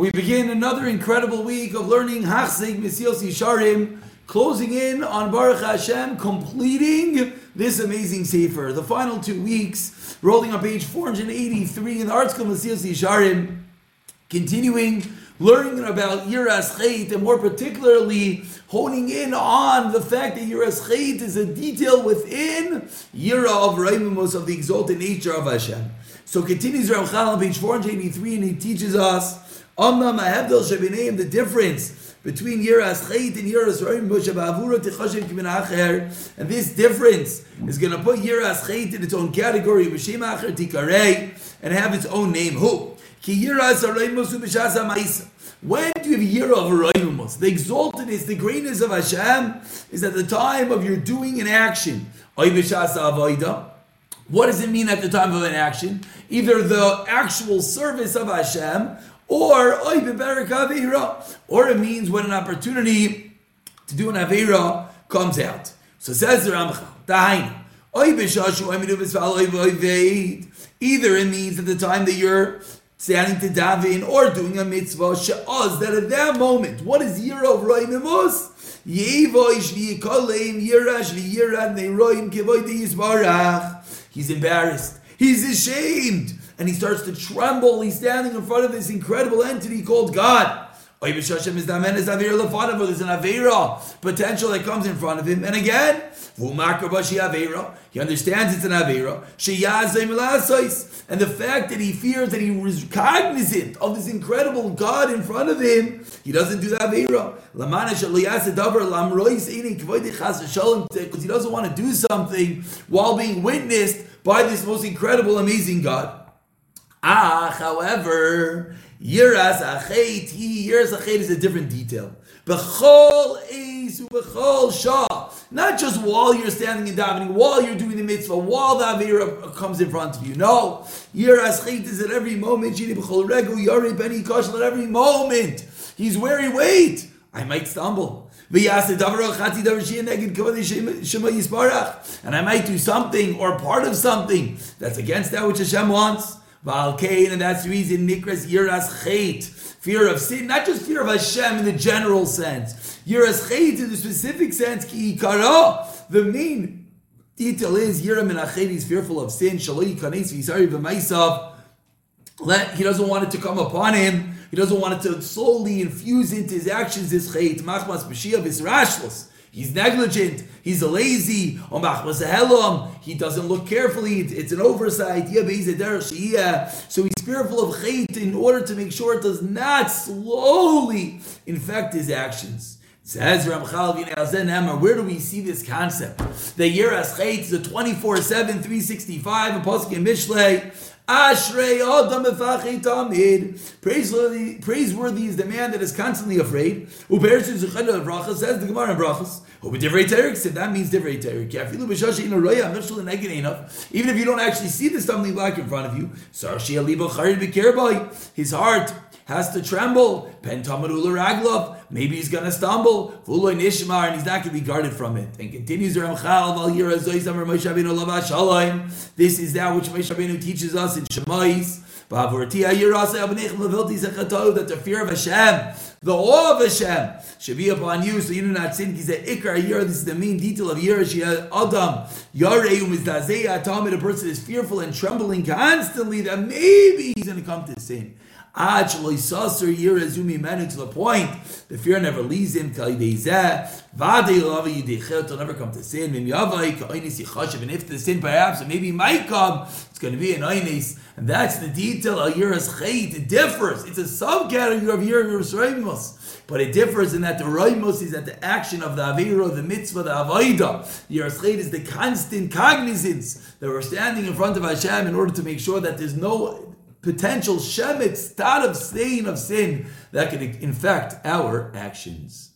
We begin another incredible week of learning Hachzig Mesillas Yesharim, closing in on Baruch Hashem, completing this amazing Sefer. The final two weeks, rolling on page 483 in the article Mesillas Yesharim, continuing learning about Yiras Chait, and more particularly honing in on the fact that Yiras Chait is a detail within Yira of Raimus of the exalted nature of Hashem. So continues Ramchal on page 483, and he teaches us Amna Mahevdel Shabineim, the difference between Yiras Chait and Yiras Roim Bavura Tichashem Kimin Acher, and this difference is going to put Yiras Chait in its own category, B'Shem Acher Tikarei, and have its own name. Who? Ki Yiras Roim B'Shas HaMaisa. When do you have year of Roimus? The exaltedness, the greatness of Hashem is at the time of your doing an action. What does it mean at the time of an action? Either the actual service of Hashem or or it means when an opportunity to do an avera comes out. So says the Ramchal, Either it means at the time that you're standing to daven or doing a mitzvah, she'oz, that at that moment, what is year of roimimus? He's embarrassed. He's ashamed and he starts to tremble. He's standing in front of this incredible entity called God. There's an Avera potential that comes in front of him. And again, he understands it's an Avera. And the fact that he fears that he was cognizant of this incredible God in front of him, he doesn't do the Avera. Because he doesn't want to do something while being witnessed by this most incredible, amazing God. Ah, however, Yiras Achet, he, Yiras Achet is a different detail. Bechol Eisu, Bechol Shah. Not just while you're standing in davening, while you're doing the mitzvah, while the Avera comes in front of you. No. Yiras Achet is at every moment. Shini Bechol Regu, Yari Beni Koshel, at every moment. He's wary, wait, I might stumble. And I might do something or part of something that's against that which Hashem wants. Valkain, and that's the reason Nikras Yiras Chait, fear of sin, not just fear of Hashem in the general sense. Yiras Chait in the specific sense, Ki Ikara, the main detail is Yiram and Achet is fearful of sin, Shaloi Kanes Visari V'maisav, let he doesn't want it to come upon him. He doesn't want it to slowly infuse into his actions this chait. Machmas b'shia rashlos. He's negligent. He's lazy. He doesn't look carefully. It's an oversight. So he's fearful of chait in order to make sure it does not slowly infect his actions. Says Ramchal where do we see this concept? The Yiras Chait is a 24-7, 365, a Pasuk in Mishlei. Ashrei Adam Tamid. Praiseworthy, is the man that is constantly afraid. Ubersu Zuchana Brachas says the Gemara in Brachas. Uberdivrei Terik said that means Divrei Terik. Yafilu B'Shashi in a Roya Mishal Negin enough. Even if you don't actually see the stumbling block in front of you, Sarshi Aliba Charid B'Kirbai. His heart has to tremble. Maybe he's going to stumble. And he's not going to be guarded from it. And continues Ramchal. This is that which Moshe teaches us in Shemais. That the fear of Hashem, the awe of Hashem, should be upon you, so you do not sin. He said, "Ikar Yira." This is the main detail of Yira. Adam Yarei Umizdazei Atam. A person is fearful and trembling constantly that maybe he's going to come to sin to the point the fear never leaves him till he'll never come to sin. And if the sin perhaps maybe he might come, it's going to be an einis. And that's the detail of Yiras Chait. It differs. It's a subcategory of Yiras Reimus. But it differs in that the Reimus is at the action of the Avera, the mitzvah, the Avaida. Yiras Chait is the constant cognizance that we're standing in front of Hashem in order to make sure that there's no potential shemitz, stat of stain of sin that could infect our actions.